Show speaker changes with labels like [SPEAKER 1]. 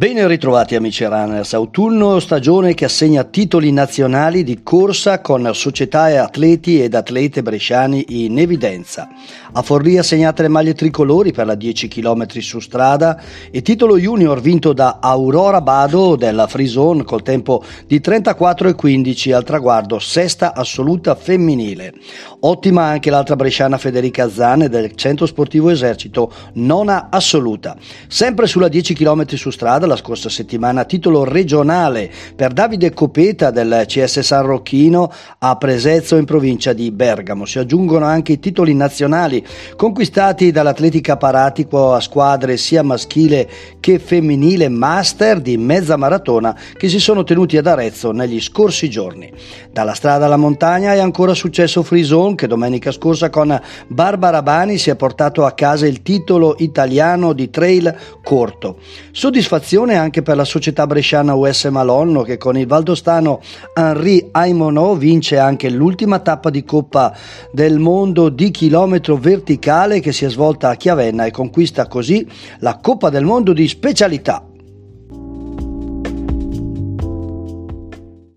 [SPEAKER 1] Ben ritrovati amici runners, autunno stagione che assegna titoli nazionali di corsa con società e atleti ed atlete bresciani in evidenza. A Forlì assegnate le maglie tricolori per la 10 km su strada e titolo junior vinto da Aurora Bado della Free col tempo di 34,15 al traguardo sesta assoluta femminile. Ottima anche l'altra bresciana Federica Zane del Centro Sportivo Esercito, nona assoluta. Sempre sulla 10 km su strada la scorsa settimana titolo regionale per Davide Copeta del CS San Rocchino a Presezzo in provincia di Bergamo. Si aggiungono anche i titoli nazionali conquistati dall'Atletica Paratico a squadre sia maschile che femminile master di mezza maratona che si sono tenuti ad Arezzo negli scorsi giorni. Dalla strada alla montagna è ancora successo Frison che domenica scorsa con Barbara Bani si è portato a casa il titolo italiano di trail corto. Soddisfazione soddisfazione anche per la società bresciana US Malonno che con il valdostano Henri Aimonò vince anche l'ultima tappa di Coppa del Mondo di chilometro verticale che si è svolta a Chiavenna e conquista così la Coppa del Mondo di specialità